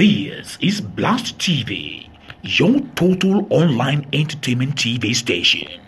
This is Blast TV, your total online entertainment TV station.